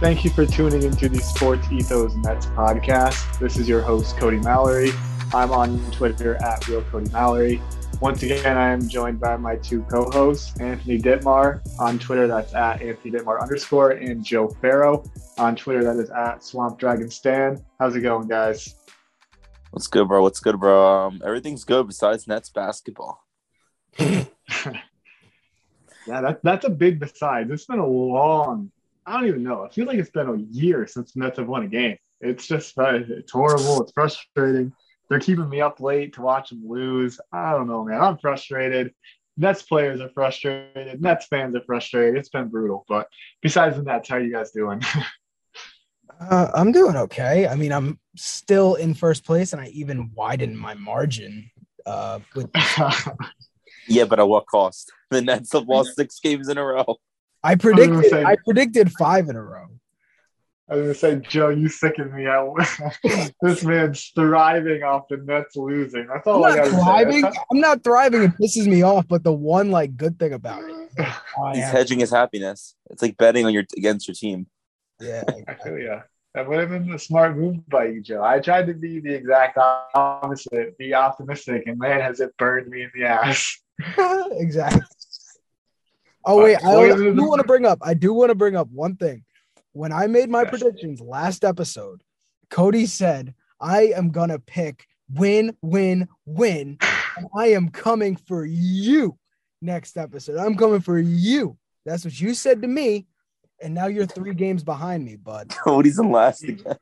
Thank you for tuning into the Sports Ethos Nets podcast. This is your host, Cody Mallory. I'm on Twitter at Real Cody Mallory. Once again, I am joined by my two co-hosts, Anthony Ditmar on Twitter, that's at Anthony Ditmar underscore, and Joe Farrow on Twitter, that is at Swamp Dragon Stan. How's it going, guys? What's good, bro? What's good, bro? Um, everything's good besides Nets basketball. yeah, that, that's a big besides. It's been a long I don't even know. I feel like it's been a year since Nets have won a game. It's just it's horrible. It's frustrating. They're keeping me up late to watch them lose. I don't know, man. I'm frustrated. Nets players are frustrated. Nets fans are frustrated. It's been brutal. But besides the Nets, how are you guys doing? uh, I'm doing okay. I mean, I'm still in first place, and I even widened my margin. Uh, with yeah, but at what cost? The Nets have lost six games in a row. I predicted. I, say, I predicted five in a row. I was gonna say, Joe, you sicken me out. this man's thriving off the Nets losing. That's all I'm I got thriving. I'm not thriving. It pisses me off. But the one like good thing about it, he's hedging his happiness. It's like betting on your against your team. Yeah, I feel yeah. That would have been a smart move by you, Joe. I tried to be the exact opposite, be optimistic, and man, has it burned me in the ass. exactly. Oh wait, I, I do want to bring up. I do want to bring up one thing. When I made my predictions last episode, Cody said I am gonna pick win, win, win, and I am coming for you next episode. I'm coming for you. That's what you said to me, and now you're three games behind me, bud. Cody's in last hmm. again.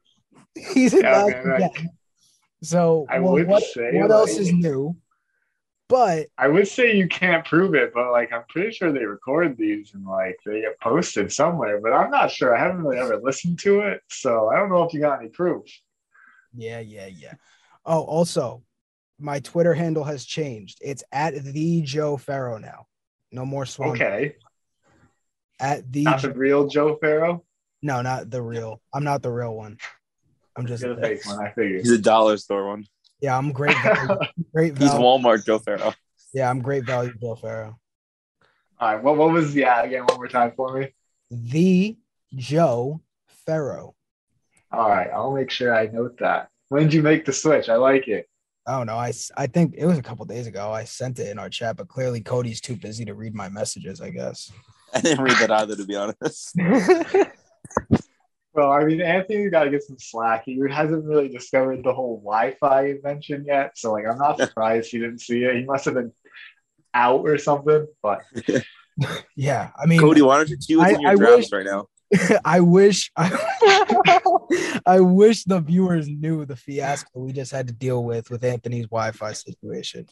He's in yeah, last man, again. So I well, would what, say what like, else is new? But I would say you can't prove it, but like I'm pretty sure they record these and like they get posted somewhere, but I'm not sure. I haven't really ever listened to it, so I don't know if you got any proof. Yeah, yeah, yeah. Oh, also, my Twitter handle has changed. It's at the Joe Farrow now. No more Swan. Okay. At the not the real Joe Farrow. No, not the real. I'm not the real one. I'm just a fake one. I figured he's a dollar store one. Yeah, I'm great. Value, great value. He's Walmart Joe Farrow. Yeah, I'm great value Joe Farrow. All right. What, what was the ad again? One more time for me. The Joe Farrow. All right. I'll make sure I note that. When did you make the switch? I like it. I don't know. I, I think it was a couple days ago. I sent it in our chat, but clearly Cody's too busy to read my messages, I guess. I didn't read that either, to be honest. Well, I mean, Anthony got to get some slack. He hasn't really discovered the whole Wi-Fi invention yet, so like, I'm not surprised he didn't see it. He must have been out or something. But yeah, I mean, Cody, why don't you cue in your I drafts wish, right now? I wish, I, I wish the viewers knew the fiasco we just had to deal with with Anthony's Wi-Fi situation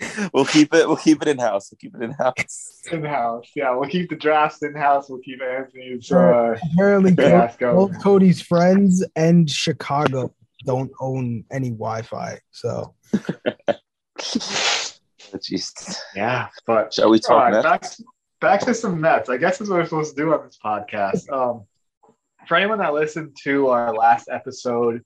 we'll keep it. We'll keep it in house. We'll keep it in house. In house, yeah. We'll keep the drafts in house. We'll keep Anthony's. Uh, Apparently, both Cody's friends and Chicago don't own any Wi-Fi. So. Jeez. Yeah, but shall we talk right, back, back to some Nets. I guess is what we're supposed to do on this podcast. Um, for anyone that listened to our last episode,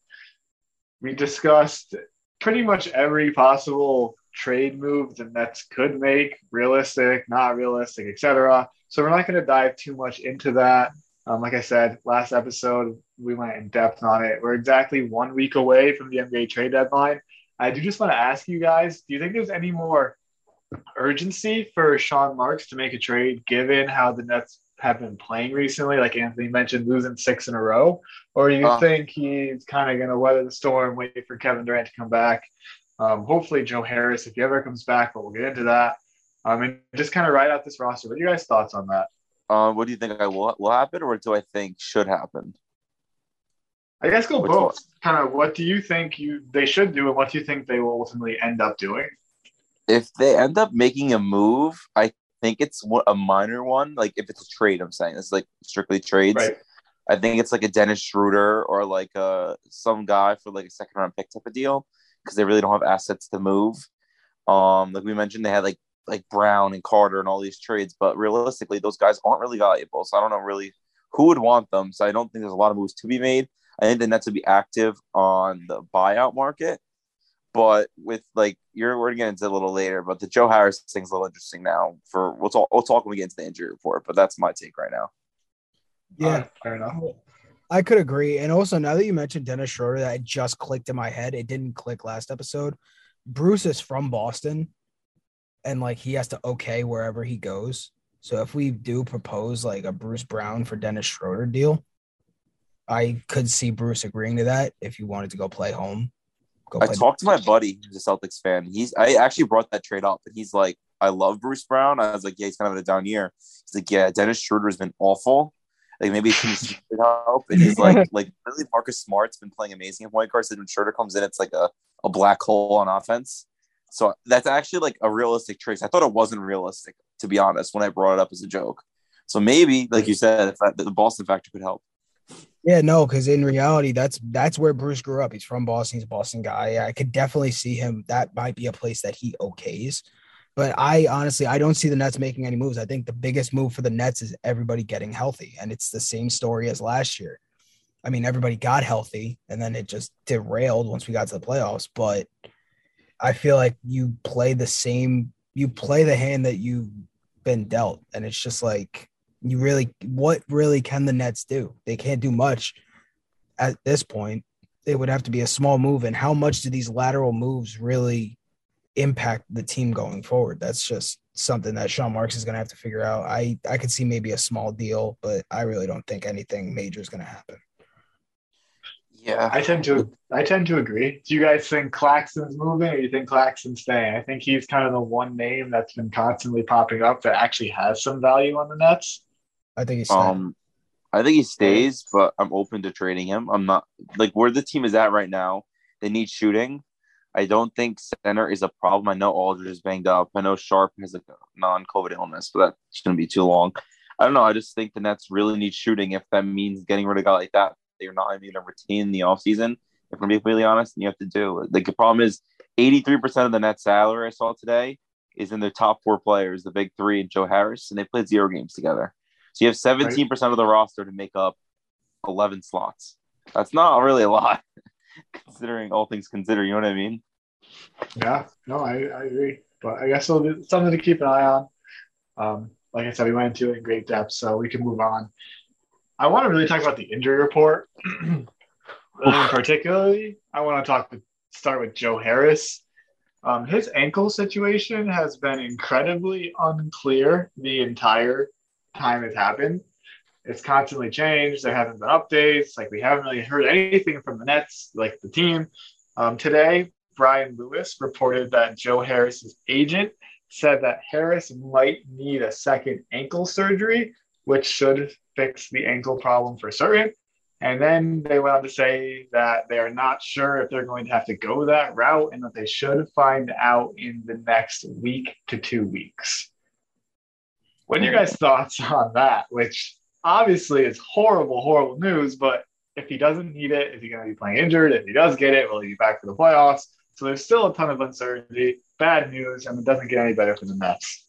we discussed pretty much every possible trade move the Nets could make, realistic, not realistic, etc. So we're not going to dive too much into that. Um, like I said, last episode we went in depth on it. We're exactly one week away from the NBA trade deadline. I do just want to ask you guys: Do you think there's any more urgency for Sean Marks to make a trade, given how the Nets have been playing recently? Like Anthony mentioned, losing six in a row, or do you uh, think he's kind of going to weather the storm, wait for Kevin Durant to come back? Um, hopefully, Joe Harris, if he ever comes back, but we'll get into that. Um, and just kind of write out this roster. What are you guys' thoughts on that? Uh, what do you think I will will happen, or what do I think should happen? I guess go Which both. Kind of, what do you think you they should do, and what do you think they will ultimately end up doing? If they end up making a move, I think it's a minor one. Like if it's a trade, I'm saying it's like strictly trades. Right. I think it's like a Dennis Schroeder or like uh some guy for like a second round pick type of deal because they really don't have assets to move. Um, like we mentioned, they had like like Brown and Carter and all these trades, but realistically, those guys aren't really valuable. So I don't know really who would want them. So I don't think there's a lot of moves to be made. I think the Nets would be active on the buyout market. But with like you're we're gonna get into a little later, but the Joe Harris thing's a little interesting now. For we'll talk we'll talk when we get into the injury report, but that's my take right now. Yeah, uh, fair enough. I could agree. And also now that you mentioned Dennis Schroeder, that just clicked in my head. It didn't click last episode. Bruce is from Boston and like he has to okay wherever he goes. So if we do propose like a Bruce Brown for Dennis Schroeder deal, I could see Bruce agreeing to that if you wanted to go play home. Go play I talked to my buddy who's a Celtics fan. He's I actually brought that trade up, and he's like, I love Bruce Brown. I was like, yeah, he's kind of a down year. He's like, yeah, Dennis Schroeder has been awful. Like maybe he can help. And he's like, like really, Marcus Smart's been playing amazing at point guard. So when Schroeder comes in, it's like a, a black hole on offense. So that's actually like a realistic trace. I thought it wasn't realistic, to be honest, when I brought it up as a joke. So maybe, like you said, if that, the Boston factor could help. Yeah, no, because in reality, that's that's where Bruce grew up. He's from Boston. He's a Boston guy. I could definitely see him. That might be a place that he okays. But I honestly, I don't see the Nets making any moves. I think the biggest move for the Nets is everybody getting healthy, and it's the same story as last year. I mean, everybody got healthy, and then it just derailed once we got to the playoffs. But I feel like you play the same, you play the hand that you've been dealt. And it's just like, you really, what really can the Nets do? They can't do much at this point. It would have to be a small move. And how much do these lateral moves really impact the team going forward? That's just something that Sean Marks is going to have to figure out. I, I could see maybe a small deal, but I really don't think anything major is going to happen. Yeah, I tend to I tend to agree. Do you guys think Claxton's moving, or do you think Claxton's staying? I think he's kind of the one name that's been constantly popping up that actually has some value on the Nets. I think he's um, I think he stays, but I'm open to trading him. I'm not like where the team is at right now. They need shooting. I don't think center is a problem. I know Aldridge is banged up. I know Sharpe has a non-COVID illness, but that's going to be too long. I don't know. I just think the Nets really need shooting. If that means getting rid of a guy like that, they're not going to retain in the offseason. If I'm being completely honest, and you have to do. Like the problem is 83% of the net salary I saw today is in their top four players, the big three and Joe Harris, and they played zero games together. So you have 17% right. of the roster to make up 11 slots. That's not really a lot, considering all things considered. You know what I mean? Yeah, no, I, I agree. But I guess it's something to keep an eye on. Um, like I said, we went into it in great depth, so we can move on. I want to really talk about the injury report. particularly, I want to talk with, start with Joe Harris. Um, his ankle situation has been incredibly unclear the entire time it's happened. It's constantly changed. There haven't been updates. Like we haven't really heard anything from the Nets, like the team. Um, today, Brian Lewis reported that Joe Harris's agent said that Harris might need a second ankle surgery, which should fix the ankle problem for certain. And then they went on to say that they are not sure if they're going to have to go that route and that they should find out in the next week to two weeks. What are your guys' thoughts on that? Which obviously it's horrible, horrible news, but if he doesn't need it, is he going to be playing injured? If he does get it, will he be back for the playoffs? So there's still a ton of uncertainty, bad news, and it doesn't get any better for the Nets.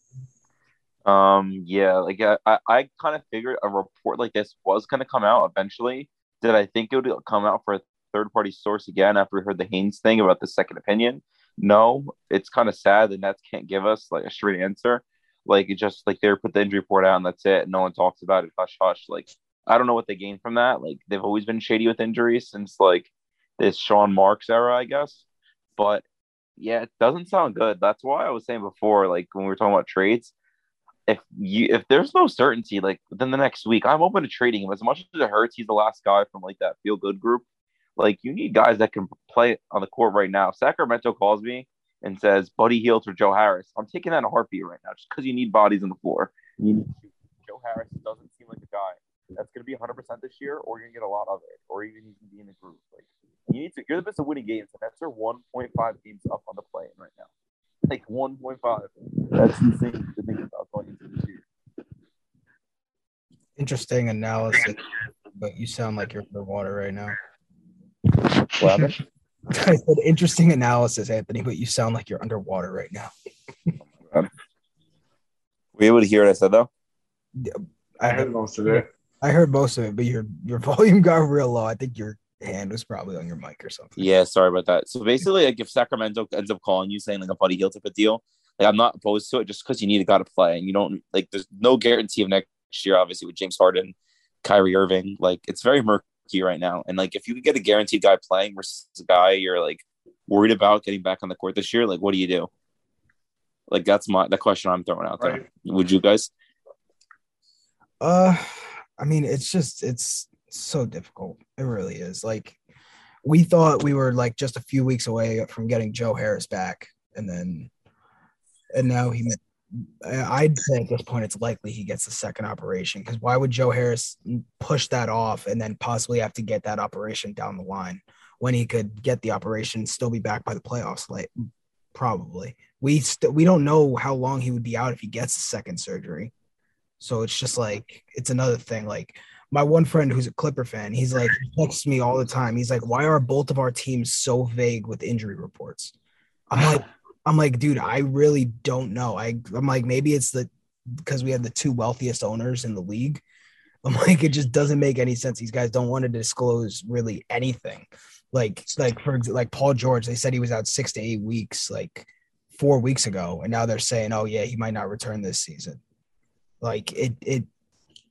Um, yeah, like I, I, I kind of figured a report like this was going to come out eventually. Did I think it would come out for a third party source again after we heard the Haynes thing about the second opinion? No, it's kind of sad the Nets can't give us like a straight answer. Like it just like they put the injury report out and that's it. And no one talks about it. Hush hush. Like I don't know what they gained from that. Like they've always been shady with injuries since like this Sean Marks era, I guess. But yeah, it doesn't sound good. That's why I was saying before, like when we were talking about trades, if you if there's no certainty, like within the next week, I'm open to trading him. As much as it hurts, he's the last guy from like that feel good group. Like you need guys that can play on the court right now. Sacramento calls me and says Buddy Hield or Joe Harris. I'm taking that in a heartbeat right now, just because you need bodies on the floor. You Joe Harris doesn't seem like a guy that's going to be 100 percent this year, or you're going to get a lot of it, or even you can be in the group. Like you need to. You're the best at winning games, and that's are 1.5 games up on the play right now. Like 1.5. That's insane to think about going into this year. Interesting analysis, but you sound like you're underwater right now. What happened? I said interesting analysis, Anthony, but you sound like you're underwater right now. Were you able to hear what I said though? I heard most of it. I heard most of it, but your your volume got real low. I think your hand was probably on your mic or something. Yeah, sorry about that. So basically, like if Sacramento ends up calling you saying like a Buddy Hield type of deal, like I'm not opposed to it just because you need a guy to play and you don't like there's no guarantee of next year, obviously, with James Harden, Kyrie Irving. Like it's very murky right now. And like if you could get a guaranteed guy playing versus a guy you're like worried about getting back on the court this year, like what do you do? Like that's my the question I'm throwing out there. Right. Would you guys? Uh, I mean, it's just it's so difficult. It really is. Like we thought we were like just a few weeks away from getting Joe Harris back, and then and now he. I'd say at this point it's likely he gets the second operation because why would Joe Harris push that off and then possibly have to get that operation down the line when he could get the operation still be back by the playoffs? Like probably we st- we don't know how long he would be out if he gets the second surgery. So it's just like it's another thing. Like my one friend who's a Clipper fan, he's like he texts me all the time. He's like, "Why are both of our teams so vague with injury reports?" I'm like, I'm like, dude, I really don't know. I I'm like, maybe it's the because we have the two wealthiest owners in the league. I'm like, it just doesn't make any sense. These guys don't want to disclose really anything. Like, it's like for like Paul George, they said he was out six to eight weeks, like four weeks ago, and now they're saying, oh yeah, he might not return this season. Like it, it,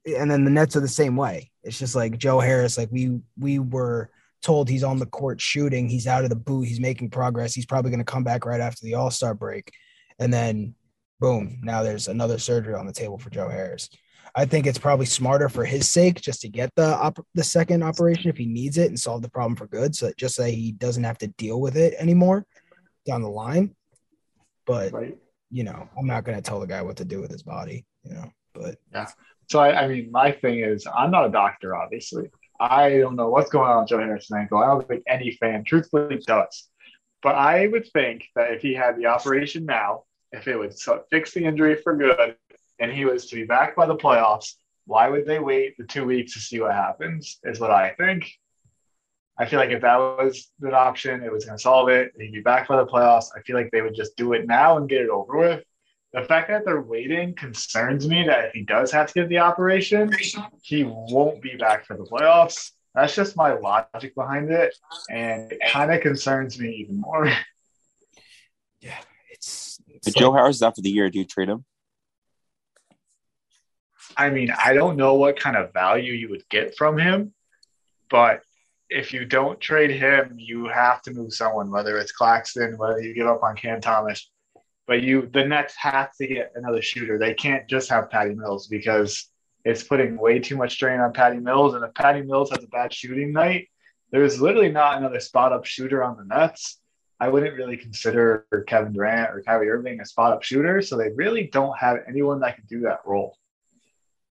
and then the Nets are the same way. It's just like Joe Harris. Like we we were told he's on the court shooting, he's out of the boot, he's making progress. He's probably going to come back right after the All Star break, and then boom, now there's another surgery on the table for Joe Harris. I think it's probably smarter for his sake just to get the op- the second operation if he needs it and solve the problem for good, so that just so he doesn't have to deal with it anymore down the line. But Right. you know, I'm not going to tell the guy what to do with his body, you know. But Yeah. So I, I mean, my thing is, I'm not a doctor, obviously. I don't know what's going on with Joe Harris's ankle. I don't think any fan, truthfully, does. But I would think that if he had the operation now, if it would fix the injury for good, and he was to be back by the playoffs, why would they wait the two weeks to see what happens? Is what I think. I feel like if that was an option, it was going to solve it. He'd be back by the playoffs. I feel like they would just do it now and get it over with. The fact that they're waiting concerns me that if he does have to get the operation, he won't be back for the playoffs. That's just my logic behind it. And it kind of concerns me even more. yeah, it's, it's If Joe Harris is after the year, do you trade him? I mean, I don't know what kind of value you would get from him, but if you don't trade him, you have to move someone, whether it's Claxton, whether you give up on Cam Thomas. But you, the Nets have to get another shooter. They can't just have Patty Mills because it's putting way too much strain on Patty Mills. And if Patty Mills has a bad shooting night, there's literally not another spot up shooter on the Nets. I wouldn't really consider Kevin Durant or Kyrie Irving a spot up shooter. So they really don't have anyone that can do that role.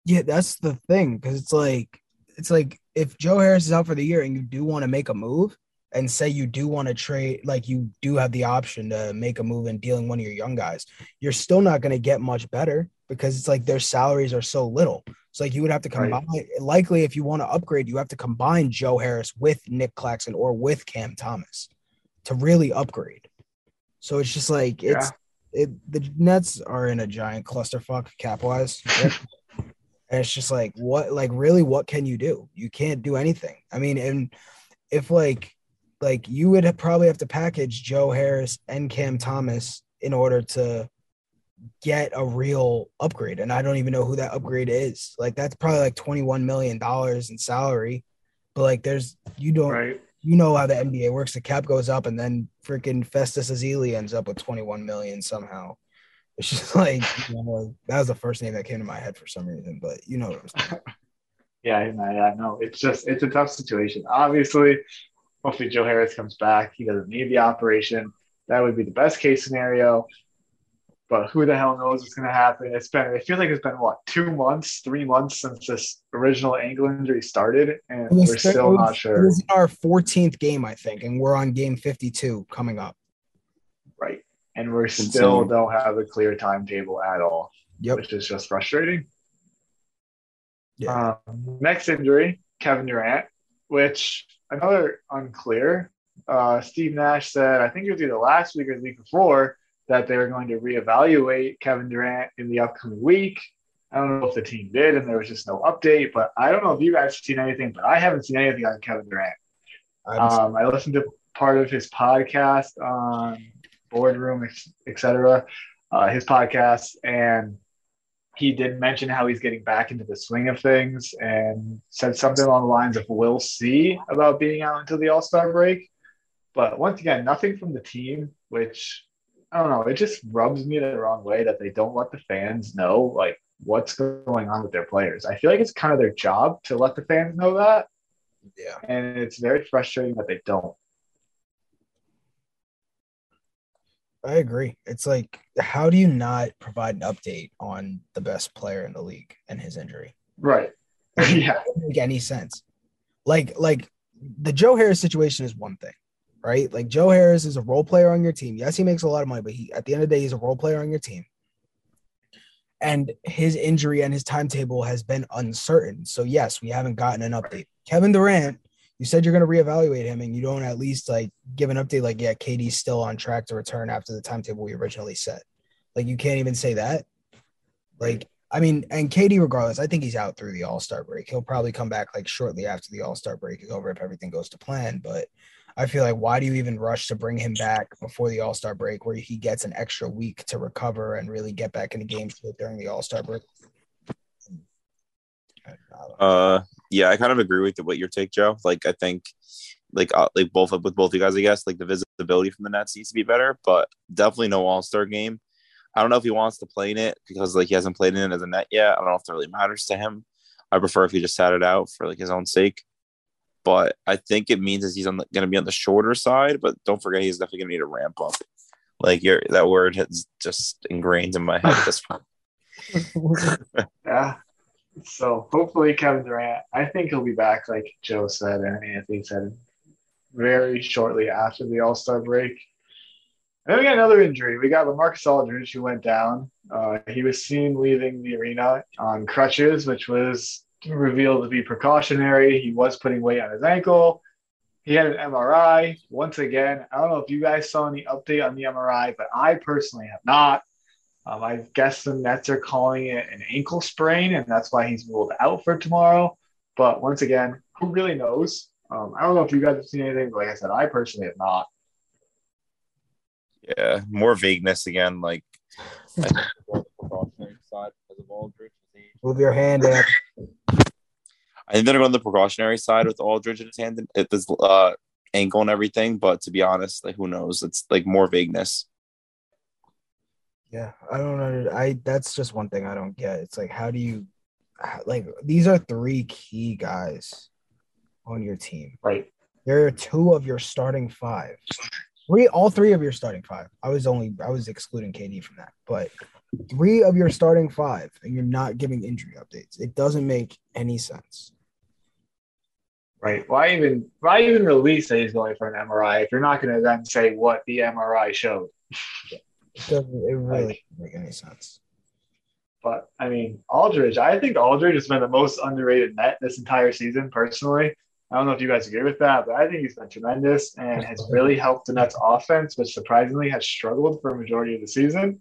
Yeah, that's the thing because it's like it's like if Joe Harris is out for the year and you do want to make a move and say you do want to trade, like you do have the option to make a move and dealing one of your young guys, you're still not going to get much better because it's like their salaries are so little. It's like you would have to Right. combine. Likely, if you want to upgrade, you have to combine Joe Harris with Nick Claxton or with Cam Thomas to really upgrade. So it's just like it's it, the Nets are in a giant clusterfuck cap wise. and it's just like, what, like, really, what can you do? You can't do anything. I mean, and if like, like you would probably have to package Joe Harris and Cam Thomas in order to get a real upgrade. And I don't even know who that upgrade is. Like, that's probably like $21 million in salary. But like, there's, you don't, right you know how the NBA works. The cap goes up, and then freaking Festus Ezeli ends up with 21 million somehow. It's just like you know, that was the first name that came to my head for some reason, but you know. yeah, I know. it's just it's a tough situation. Obviously, hopefully Joe Harris comes back. He doesn't need the operation. That would be the best case scenario but who the hell knows what's going to happen? It's been, it feels like it's been what, two months, three months since this original ankle injury started, and we're still was, not sure. This is our 14th game, I think, and we're on game 52 coming up. Right. And we still don't have a clear timetable at all, yep. which is just frustrating. Yeah. Um, next injury, Kevin Durant, which another unclear. Uh, Steve Nash said, I think it was either last week or the week before that they were going to reevaluate Kevin Durant in the upcoming week. I don't know if the team did, and there was just no update. But I don't know if you guys have seen anything, but I haven't seen anything on Kevin Durant. Um, I listened to part of his podcast on Boardroom, etc. Uh, his podcast, and he did mention how he's getting back into the swing of things, and said something along the lines of "We'll see" about being out until the All Star break. But once again, nothing from the team, which I don't know. It just rubs me the wrong way that they don't let the fans know like what's going on with their players. I feel like it's kind of their job to let the fans know that. Yeah. And it's very frustrating that they don't. I agree. It's like, how do you not provide an update on the best player in the league and his injury? Right. yeah. make any sense. Like, like the Joe Harris situation is one thing right? Like Joe Harris is a role player on your team. Yes, he makes a lot of money, but he at the end of the day, he's a role player on your team. And his injury and his timetable has been uncertain. So yes, we haven't gotten an update. Kevin Durant, you said you're going to reevaluate him, and you don't at least like give an update like, yeah, KD's still on track to return after the timetable we originally set. Like you can't even say that. Like I mean, and KD, regardless, I think he's out through the All Star break. He'll probably come back like shortly after the All Star break is over if everything goes to plan. But I feel like why do you even rush to bring him back before the All Star break, where he gets an extra week to recover and really get back into games during the All Star break? Uh, yeah, I kind of agree with what your take, Joe. Like, I think, like, uh, like both up with both you guys, I guess, like the visibility from the Nets needs to be better, but definitely no All Star game. I don't know if he wants to play in it because like he hasn't played in it as a net yet. I don't know if that really matters to him. I prefer if he just sat it out for like his own sake but I think it means that he's going to be on the shorter side. But don't forget, he's definitely going to need a ramp up. Like your that word has just ingrained in my head at this point. yeah. So hopefully Kevin Durant, I think he'll be back, like Joe said and Anthony said, very shortly after the All Star break. And then we got another injury. We got Lamarcus Aldridge, who went down. Uh, he was seen leaving the arena on crutches, which was revealed to be precautionary. He was putting weight on his ankle. He had an MRI. Once again, I don't know if you guys saw any update on the MRI, but I personally have not. Um, I guess the Nets are calling it an ankle sprain, and that's why he's ruled out for tomorrow. But once again, who really knows? Um, I don't know if you guys have seen anything, but like I said, I personally have not. Yeah, more vagueness again. Like, Move your hand, in. I think they're going the precautionary side with Aldridge in his hand, at this uh, ankle and everything. But to be honest, like who knows? It's like more vagueness. Yeah, I don't know. I that's just one thing I don't get. It's like how do you like these are three key guys on your team. Right. There are two of your starting five. Three, all three of your starting five. I was only I was excluding KD from that, but three of your starting five, and you're not giving injury updates. It doesn't make any sense. Right. Why even why even release that he's going for an MRI if you're not going to then say what the MRI showed? It doesn't. It really like, doesn't make any sense. But I mean, Aldridge. I think Aldridge has been the most underrated net this entire season. Personally, I don't know if you guys agree with that, but I think he's been tremendous and has really helped the Nets offense, which surprisingly has struggled for a majority of the season.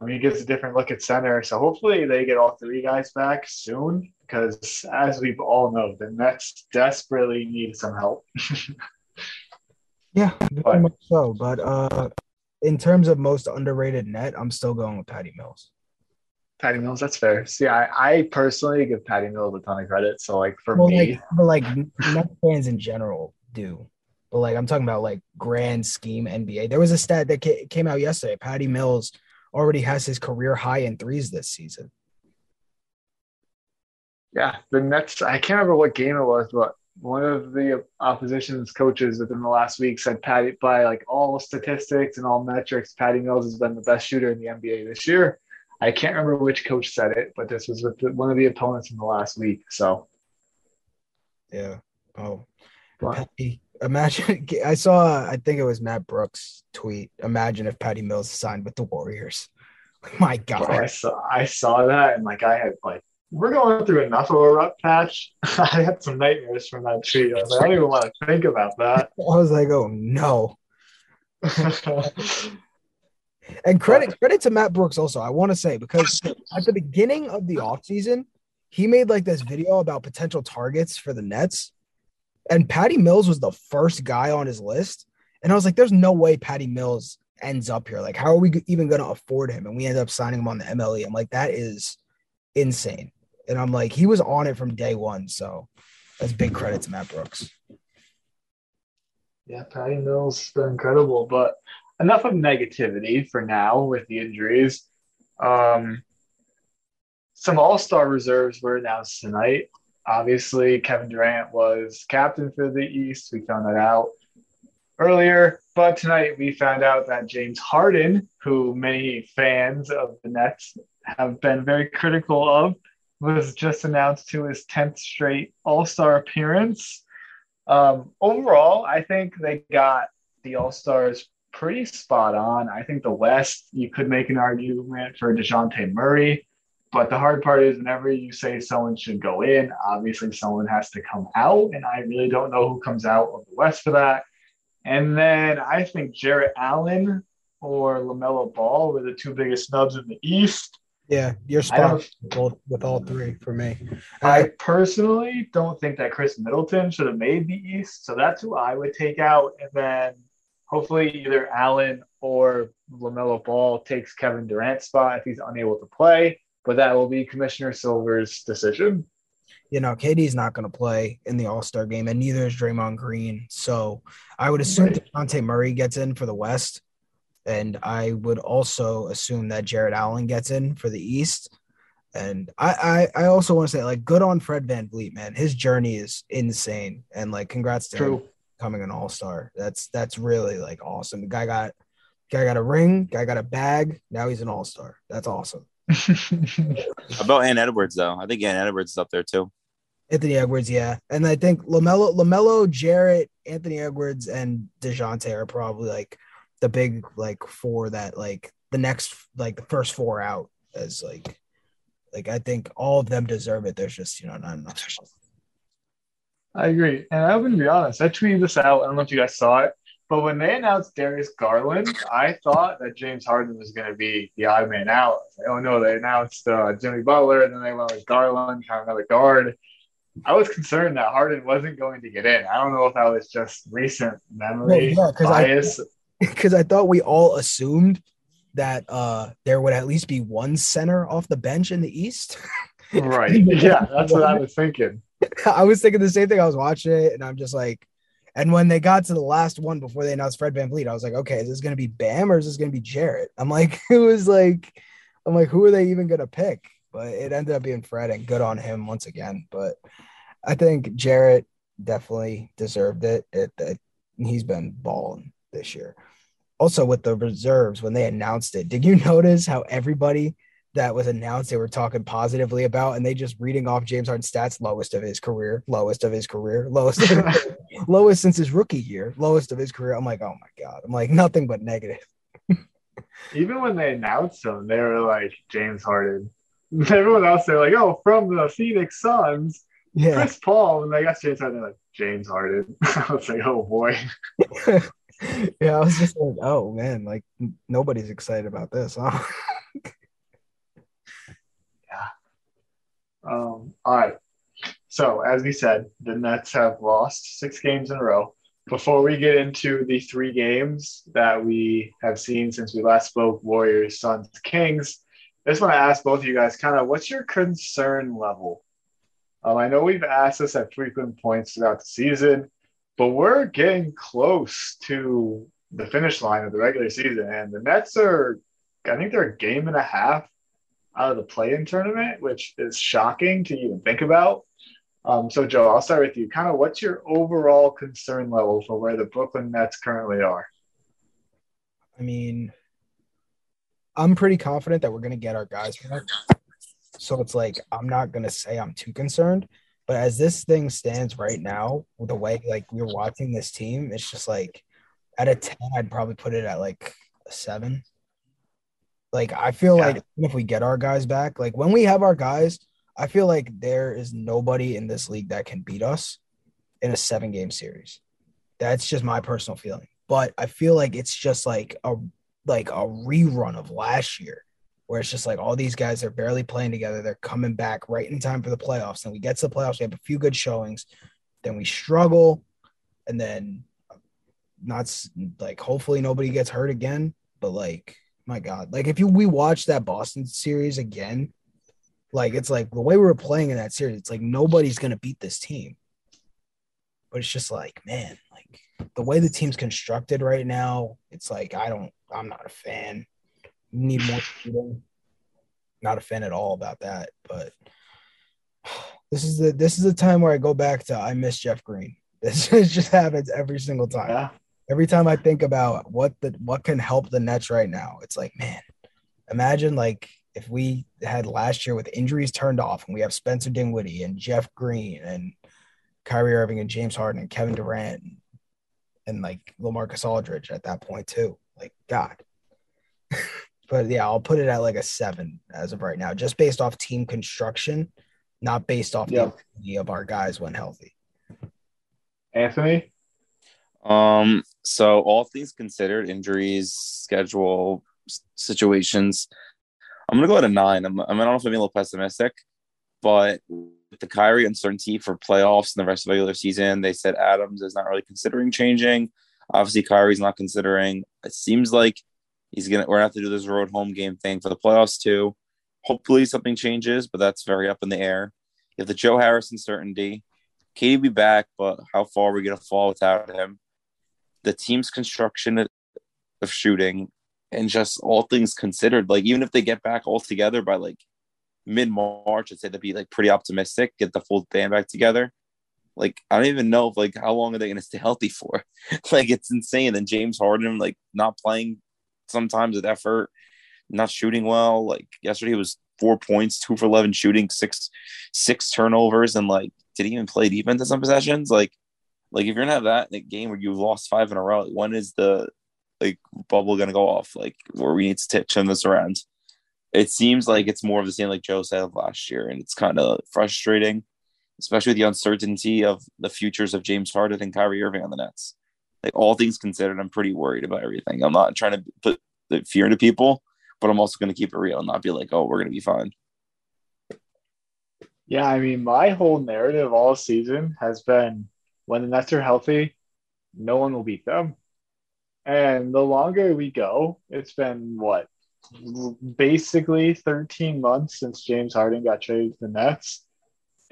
I mean, he gives a different look at center. So hopefully they get all three guys back soon because as we all know, the Nets desperately need some help. yeah, very but, much so. But uh in terms of most underrated net, I'm still going with Patty Mills. Patty Mills, that's fair. See, I, I personally give Patty Mills a ton of credit. So like for well, me, like, but like Net fans in general do. But like I'm talking about like grand scheme NBA. There was a stat that came out yesterday. Patty Mills already has his career high in threes this season. Yeah, the Nets. I can't remember what game it was, but one of the opposition's coaches within the last week said Patty by like all statistics and all metrics, Patty Mills has been the best shooter in the NBA this year. I can't remember which coach said it, but this was with the, one of the opponents in the last week. So, yeah. Oh, Patty, imagine. I saw. I think it was Matt Brooks tweet. Imagine if Patty Mills signed with the Warriors. My God, I saw. I saw that, and like I had like we're going through enough of a rough patch. I had some nightmares from that tree. I was like, I don't even want to think about that. I was like, oh no. And credit credit to Matt Brooks also. I want to say because at the beginning of the offseason, he made like this video about potential targets for the Nets. And Patty Mills was the first guy on his list. And I was like, there's no way Patty Mills ends up here. Like, how are we even going to afford him? And we end up signing him on the MLE. I'm like, that is insane. And I'm like, he was on it from day one. So that's big credit to Matt Brooks. Yeah, Patty Mills has been incredible. But enough of negativity for now with the injuries. Um, some All Star reserves were announced tonight. Obviously, Kevin Durant was captain for the East. We found that out earlier, but tonight we found out that James Harden, who many fans of the Nets have been very critical of, was just announced to his 10th straight All Star appearance. Um, overall, I think they got the All Stars pretty spot on. I think the West, you could make an argument for DeJounte Murray, but the hard part is whenever you say someone should go in, obviously someone has to come out, and I really don't know who comes out of the West for that. And then I think Jarrett Allen or LaMelo Ball were the two biggest snubs in the East. Yeah, you're spot both with all three for me. I personally don't think that Khris Middleton should have made the East, so that's who I would take out. And then hopefully either Allen or LaMelo Ball takes Kevin Durant's spot if he's unable to play, but that will be Commissioner Silver's decision. You know, KD's not going to play in the All Star game, and neither is Draymond Green. So I would assume right. Dejounte Murray gets in for the West, and I would also assume that Jarrett Allen gets in for the East. And I, I, I also want to say, like, good on Fred VanVleet, man. His journey is insane. And, like, congrats to True. him becoming an all star. That's that's really like awesome. The guy got guy got a ring, guy got a bag. Now he's an all star. That's awesome. about Ant Edwards though? I think Ant Edwards is up there too. Anthony Edwards, yeah, and I think LaMelo, LaMelo, Jarrett, Anthony Edwards, and Dejounte are probably like the big like four that like the next like the first four out as like like I think all of them deserve it. There's just you know not enough. I agree. And I'm to be honest, I tweeted this out. I don't know if you guys saw it, but when they announced Darius Garland, I thought that James Harden was going to be the odd man out. Like, oh no, they announced uh, Jimmy Butler, and then they went with Garland, kind of another guard. I was concerned that Harden wasn't going to get in. I don't know if that was just recent memory well, yeah, bias. Because I, thought we all assumed that uh, there would at least be one center off the bench in the East. right. Yeah, that's what I was thinking. I was thinking the same thing. I was watching it and I'm just like, and when they got to the last one before they announced Fred VanVleet, I was like, okay, is this going to be Bam or is this going to be Jarrett? I'm like, it was like, I'm like, who are they even going to pick? But it ended up being Fred and good on him once again. But I think Jarrett definitely deserved it. It, it he's been balling this year. Also with the reserves when they announced it, did you notice how everybody that was announced they were talking positively about and they just reading off James Harden's stats lowest of his career lowest of his career lowest lowest since his rookie year lowest of his career I'm like oh my god I'm like nothing but negative even when they announced him they were like James Harden everyone else they're like oh from the Phoenix Suns yeah. Chris Paul, and I guess James Harden, like James Harden. I was like, oh boy. yeah, I was just like, oh man, like nobody's excited about this, huh? yeah. Um, all right. So as we said, the Nets have lost six games in a row. Before we get into the three games that we have seen since we last spoke, Warriors, Suns, Kings, I just want to ask both of you guys kind of what's your concern level? Um, I know we've asked this at frequent points throughout the season, but we're getting close to the finish line of the regular season, and the Nets are, I think they're a game and a half out of the play-in tournament, which is shocking to even think about. Um, so, Joe, I'll start with you. Kind of, what's your overall concern level for where the Brooklyn Nets currently are? I mean, I'm pretty confident that we're going to get our guys back. So it's like I'm not going to say I'm too concerned, but as this thing stands right now, with the way like we're watching this team, it's just like at a 10, I'd probably put it at like a seven. Like I feel yeah. like if we get our guys back, like when we have our guys, I feel like there is nobody in this league that can beat us in a seven game series. That's just my personal feeling. But I feel like it's just like a like a rerun of last year where it's just like all these guys are barely playing together. They're coming back right in time for the playoffs. And we get to the playoffs, we have a few good showings, then we struggle, and then uh, not like hopefully nobody gets hurt again. But like, my God, like if you we watch that Boston series again, like it's like the way we were playing in that series, it's like nobody's gonna beat this team. But it's just like, man, like the way the team's constructed right now, it's like I don't I'm not a fan. Need more shooting. Not a fan at all about that. But this is the this is the time where I go back to I miss Jeff Green. This just happens every single time. Yeah. Every time I think about what the what can help the Nets right now, it's like, man, imagine like if we had last year with injuries turned off and we have Spencer Dinwiddie and Jeff Green and Kyrie Irving and James Harden and Kevin Durant and, and like LaMarcus Aldridge at that point too. Like God. but yeah, I'll put it at like a seven as of right now, just based off team construction, not based off yep. the of our guys when healthy. Anthony. Um. So all things considered, injuries, schedule, situations, I'm gonna go at a nine. I'm, I, mean, I don't know if I'm being a little pessimistic, but with the Kyrie uncertainty for playoffs and the rest of the regular season, they said Adams is not really considering changing. Obviously, Kyrie's not considering. It seems like he's gonna. We're gonna have to do this road home game thing for the playoffs too. Hopefully, something changes, but that's very up in the air. You have the Joe Harris uncertainty. KD be back, but how far are we gonna fall without him? The team's construction of shooting and just all things considered, like even if they get back all together by like mid March, I'd say they'd be like pretty optimistic, get the full band back together like I don't even know if like how long are they to stay healthy for? like it's insane. And James Harden like not playing sometimes with effort, not shooting well. Like yesterday was four points, two for eleven shooting, six six turnovers, and like did he even play defense in some possessions? Like like if you're gonna have that in a game where you've lost five in a row, like, when is the like bubble gonna go off? Like where we need to turn this around. It seems like it's more of the same like Joe said last year, and it's kind of frustrating especially with the uncertainty of the futures of James Harden and Kyrie Irving on the Nets. Like all things considered, I'm pretty worried about everything. I'm not trying to put the fear into people, but I'm also going to keep it real and not be like, oh, we're going to be fine. Yeah, I mean, my whole narrative all season has been when the Nets are healthy, no one will beat them. And the longer we go, it's been what basically 13 months since James Harden got traded to the Nets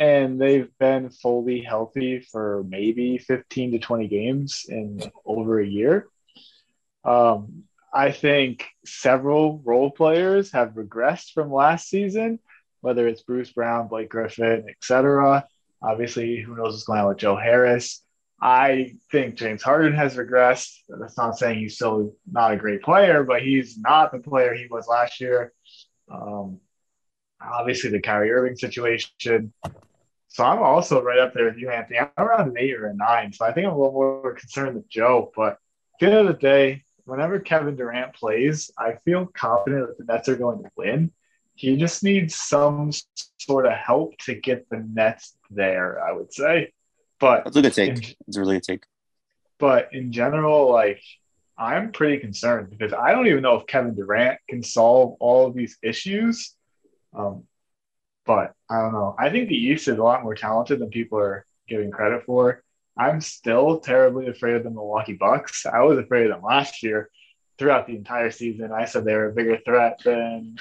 and they've been fully healthy for maybe 15 to 20 games in over a year. Um, I think several role players have regressed from last season, whether it's Bruce Brown, Blake Griffin, etc. Obviously, who knows what's going on with Joe Harris. I think James Harden has regressed. That's not saying he's still not a great player, but he's not the player he was last year. Um, obviously, the Kyrie Irving situation so I'm also right up there with you, Anthony. I'm around an eight or a nine. So I think I'm a little more concerned with Joe. But at the end of the day, whenever Kevin Durant plays, I feel confident that the Nets are going to win. he just needs some sort of help to get the Nets there, I would say. But that's a good take. In, it's really a take. But in general, like I'm pretty concerned because I don't even know if Kevin Durant can solve all of these issues. Um, but I don't know. I think the East is a lot more talented than people are giving credit for. I'm still terribly afraid of the Milwaukee Bucks. I was afraid of them last year throughout the entire season. I said they were a bigger threat than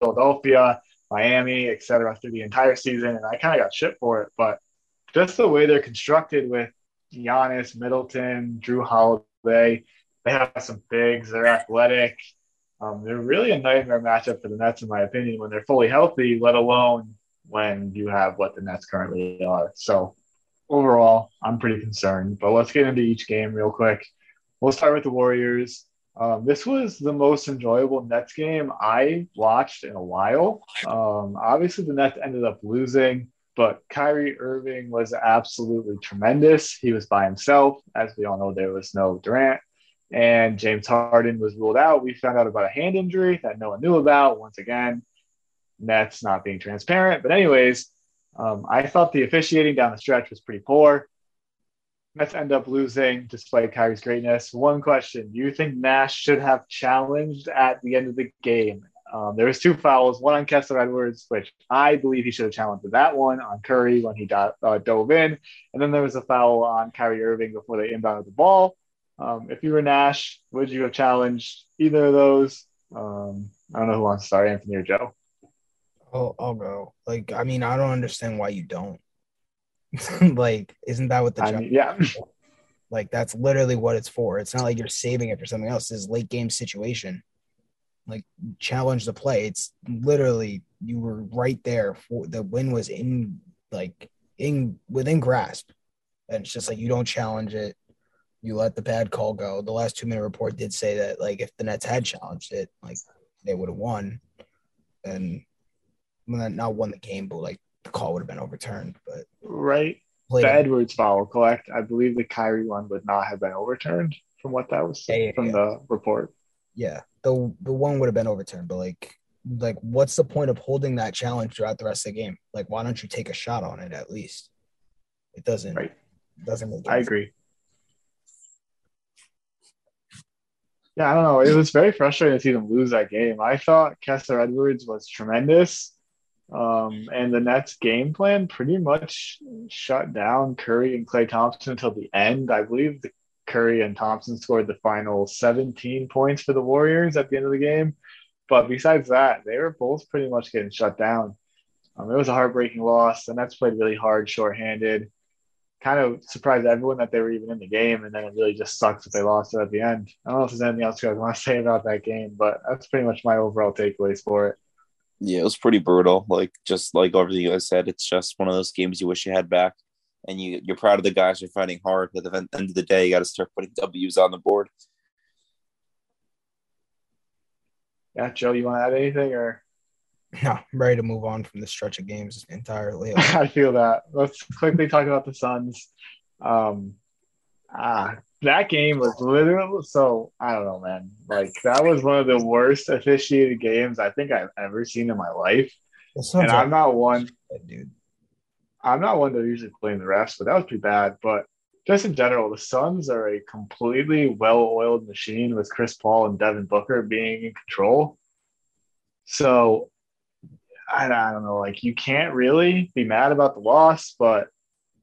Philadelphia, Miami, etc. through the entire season, and I kind of got shit for it. But just the way they're constructed with Giannis, Middleton, Jrue Holiday, they have some bigs. They're athletic. Um, they're really a nightmare matchup for the Nets, in my opinion, when they're fully healthy. Let alone when you have what the Nets currently are. So overall, I'm pretty concerned. But let's get into each game real quick. We'll start with the Warriors. Um, this was the most enjoyable Nets game I watched in a while. Um, obviously, the Nets ended up losing, but Kyrie Irving was absolutely tremendous. He was by himself. As we all know, there was no Durant. And James Harden was ruled out. We found out about a hand injury that no one knew about. Once again, Nets not being transparent. But, anyways, um, I thought the officiating down the stretch was pretty poor. Nets end up losing despite Kyrie's greatness. One question: Do you think Nash should have challenged at the end of the game? Um, there was two fouls, one on Kessler Edwards, which I believe he should have challenged that one on Curry when he got, uh, dove in, and then there was a foul on Kyrie Irving before they inbounded the ball. Um, if you were Nash, would you have challenged either of those? Um, I don't know who wants to start, Anthony or Joe. I'll, I'll go. Like, I mean, I don't understand why you don't. like, isn't that what the I mean, yeah? Like, that's literally what it's for. It's not like you're saving it for something else. This late game situation. Like, challenge the play. It's literally you were right there. For the win was in like in within grasp, and it's just like you don't challenge it. You let the bad call go. The last two minute report did say that like if the Nets had challenged it, like they would have won, and not won the game, but like the call would have been overturned. But right, the Edwards foul, correct? I believe the Kyrie one would not have been overturned from what that was yeah, from yeah. the report. Yeah, the the one would have been overturned, but like like what's the point of holding that challenge throughout the rest of the game? Like, why don't you take a shot on it at least? It doesn't. Right. Doesn't make. I agree. Yeah, I don't know. It was very frustrating to see them lose that game. I thought Kessler Edwards was tremendous. Um, and the Nets game plan pretty much shut down Curry and Klay Thompson until the end. I believe the Curry and Thompson scored the final 17 points for the Warriors at the end of the game. But besides that, they were both pretty much getting shut down. Um, it was a heartbreaking loss. The Nets played really hard, shorthanded. Kind of surprised everyone that they were even in the game, and then it really just sucks that they lost it at the end. I don't know if there's anything else you guys want to say about that game, but that's pretty much my overall takeaways for it. Yeah, it was pretty brutal. Like just like everything guys said, it's just one of those games you wish you had back. And you you're proud of the guys you're fighting hard. But at the end of the day, you got to start putting W's on the board. Yeah, Joe, you want to add anything or? No, I'm ready to move on from the stretch of games entirely. I feel that. Let's quickly talk about the Suns. Um, ah, that game was literally so I don't know, man. Like that was one of the worst officiated games I think I've ever seen in my life. And I'm not one, dude. I'm not one to usually blame the refs, but that was pretty bad. But just in general, the Suns are a completely well-oiled machine with Chris Paul and Devin Booker being in control. So I, I don't know, like you can't really be mad about the loss, but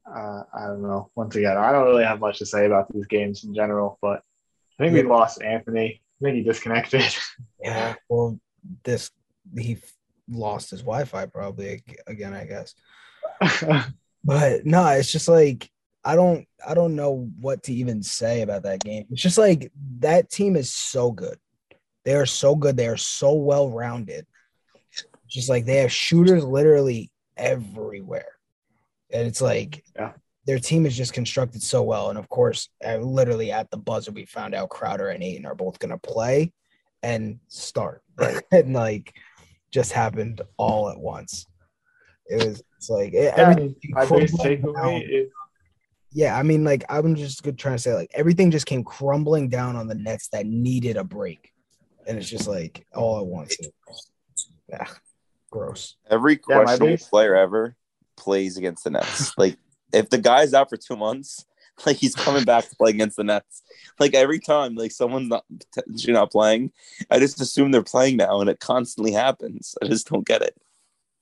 uh, I don't know. Once again, I don't really have much to say about these games in general, but I think we lost Anthony. I think he disconnected. Yeah, well, this he lost his Wi-Fi probably again, I guess. but no, it's just like I don't I don't know what to even say about that game. It's just like that team is so good. They are so good. They are so well rounded. Just like they have shooters literally everywhere and it's like yeah. their team is just constructed so well. And of course, literally at the buzzer, we found out Crowder and Ayton are both going to play and start. and like just happened all at once. It was it's like it, yeah, base takeaway is yeah, I mean, like I'm just good trying to say, like everything just came crumbling down on the Nets that needed a break, and it's just like all at once. Yeah. Gross. Every Yeah, my questionable base- player ever plays against the Nets. like if the guy's out for two months, like he's coming back to play against the Nets. Like every time, like someone's not potentially not playing, I just assume they're playing now, and it constantly happens. I just don't get it.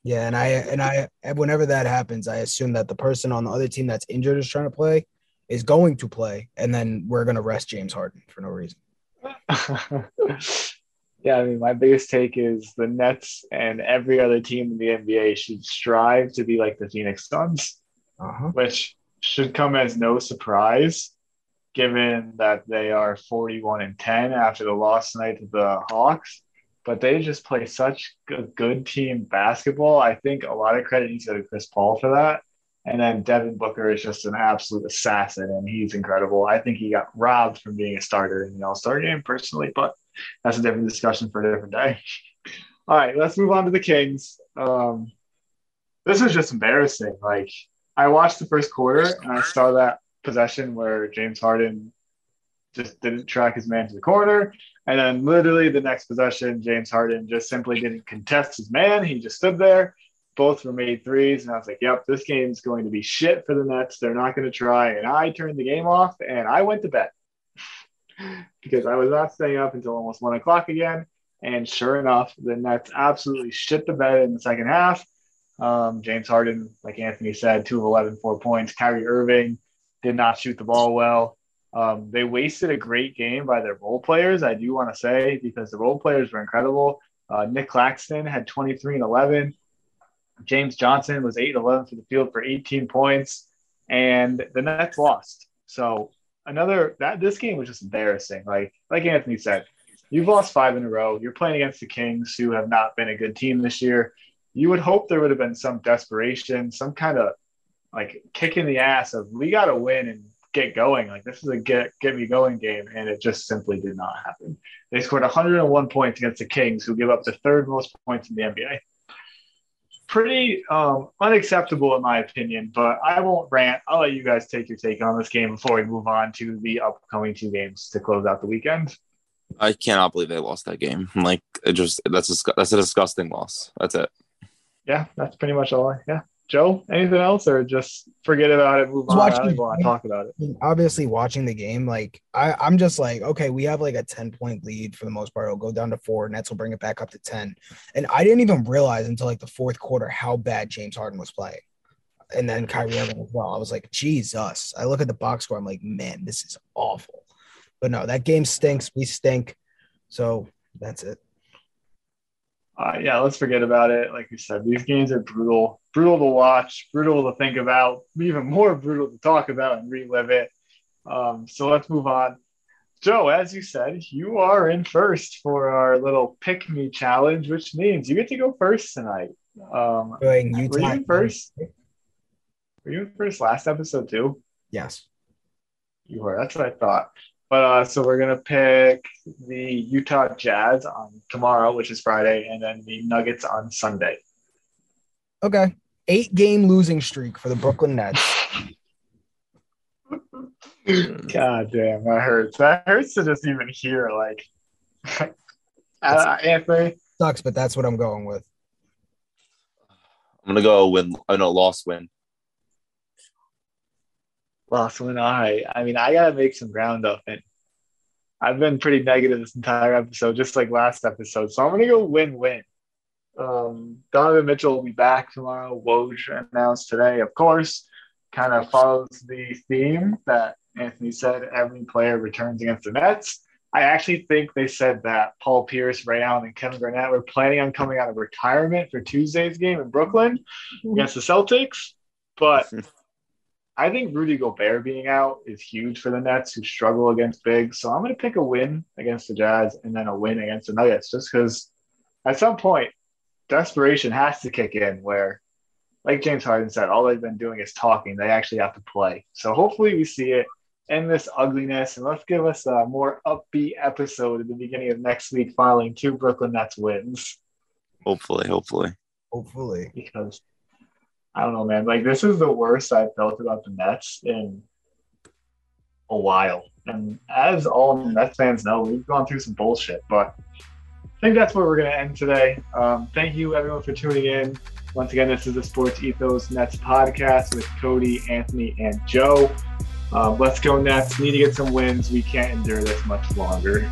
Yeah, and I and I whenever that happens, I assume that the person on the other team that's injured is trying to play is going to play, and then we're gonna rest James Harden for no reason. yeah, I mean, my biggest take is the Nets and every other team in the NBA should strive to be like the Phoenix Suns, Uh-huh. which should come as no surprise given that they are 41 and 10 after the loss tonight to the Hawks. But they just play such a good team basketball. I think a lot of credit needs to go to Chris Paul for that. And then Devin Booker is just an absolute assassin, and he's incredible. I think he got robbed from being a starter in the All Star game, personally, but that's a different discussion for a different day. All right, let's move on to the Kings. Um, this is just embarrassing. Like, I watched the first quarter and I saw that possession where James Harden just didn't track his man to the corner. And then literally the next possession, James Harden just simply didn't contest his man. He just stood there. Both were made threes. And I was like, yep, this game's going to be shit for the Nets. They're not going to try. And I turned the game off and I went to bed because I was not staying up until almost one o'clock again. And sure enough, the Nets absolutely shit the bed in the second half. Um, James Harden, like Anthony said, two of 11, four points. Kyrie Irving did not shoot the ball well. Um, they wasted a great game by their role players, I do want to say, because the role players were incredible. Uh, Nick Claxton had 23 and 11. James Johnson was 8 and 11 for the field for 18 points. And the Nets lost. So another that this game was just embarrassing. Like like Anthony said, you've lost five in a row. You're playing against the Kings, who have not been a good team this year. You would hope there would have been some desperation, some kind of like kick in the ass of we got to win and get going. Like this is a get get me going game, and it just simply did not happen. They scored 101 points against the Kings, who give up the third most points in the NBA. Pretty um, unacceptable in my opinion, but I won't rant. I'll let you guys take your take on this game before we move on to the upcoming two games to close out the weekend. I cannot believe they lost that game. Like it just that's a that's a disgusting loss. That's it. Yeah, that's pretty much all. I, yeah, Joe, anything else, or just forget about it, move on? I don't want to talk about it. Obviously, watching the game, like I, I'm just like, okay, we have like a 10 point lead for the most part. It'll go down to four. Nets will bring it back up to 10. And I didn't even realize until like the fourth quarter how bad James Harden was playing. And then Kyrie Irving as well. I was like, Jesus. I look at the box score. I'm like, man, this is awful. But no, that game stinks. We stink. So that's it. Uh, yeah, let's forget about it. Like you said, these games are brutal, brutal to watch, brutal to think about, even more brutal to talk about and relive it. Um, so let's move on. Joe, as you said, you are in first for our little pick me challenge, which means you get to go first tonight. Um, were Utah. you in first? Were you in first last episode too? Yes. You were. That's what I thought. But uh, so we're gonna pick the Utah Jazz on tomorrow, which is Friday, and then the Nuggets on Sunday. Okay. Eight game losing streak for the Brooklyn Nets. God damn, that hurts. That hurts to just even hear. Like, uh, Anthony, Sucks, but that's what I'm going with. I'm gonna go win. I know lost win. lost win. All right. I mean, I gotta make some ground up, and I've been pretty negative this entire episode, just like last episode. So I'm gonna go win-win. Um, Donovan Mitchell will be back tomorrow. Woj announced today, of course. Kind of follows the theme that Anthony said. Every player returns against the Nets. I actually think they said that Paul Pierce, Ray Allen, and Kevin Garnett were planning on coming out of retirement for Tuesday's game in Brooklyn against the Celtics. But I think Rudy Gobert being out is huge for the Nets who struggle against big. So I'm going to pick a win against the Jazz and then a win against the Nuggets just because at some point, desperation has to kick in where, like James Harden said, all they've been doing is talking. They actually have to play. So hopefully we see it in this ugliness and let's give us a more upbeat episode at the beginning of next week following two Brooklyn Nets wins Hopefully, hopefully. Hopefully. because I don't know, man. Like this is the worst I've felt about the Nets in a while. And as all Nets fans know, we've gone through some bullshit, but I think that's where we're going to end today. Um, thank you, everyone, for tuning in. Once again, this is the Sports Ethos Nets podcast with Cody, Anthony, and Joe. Uh, let's go Nets. Need to get some wins. We can't endure this much longer.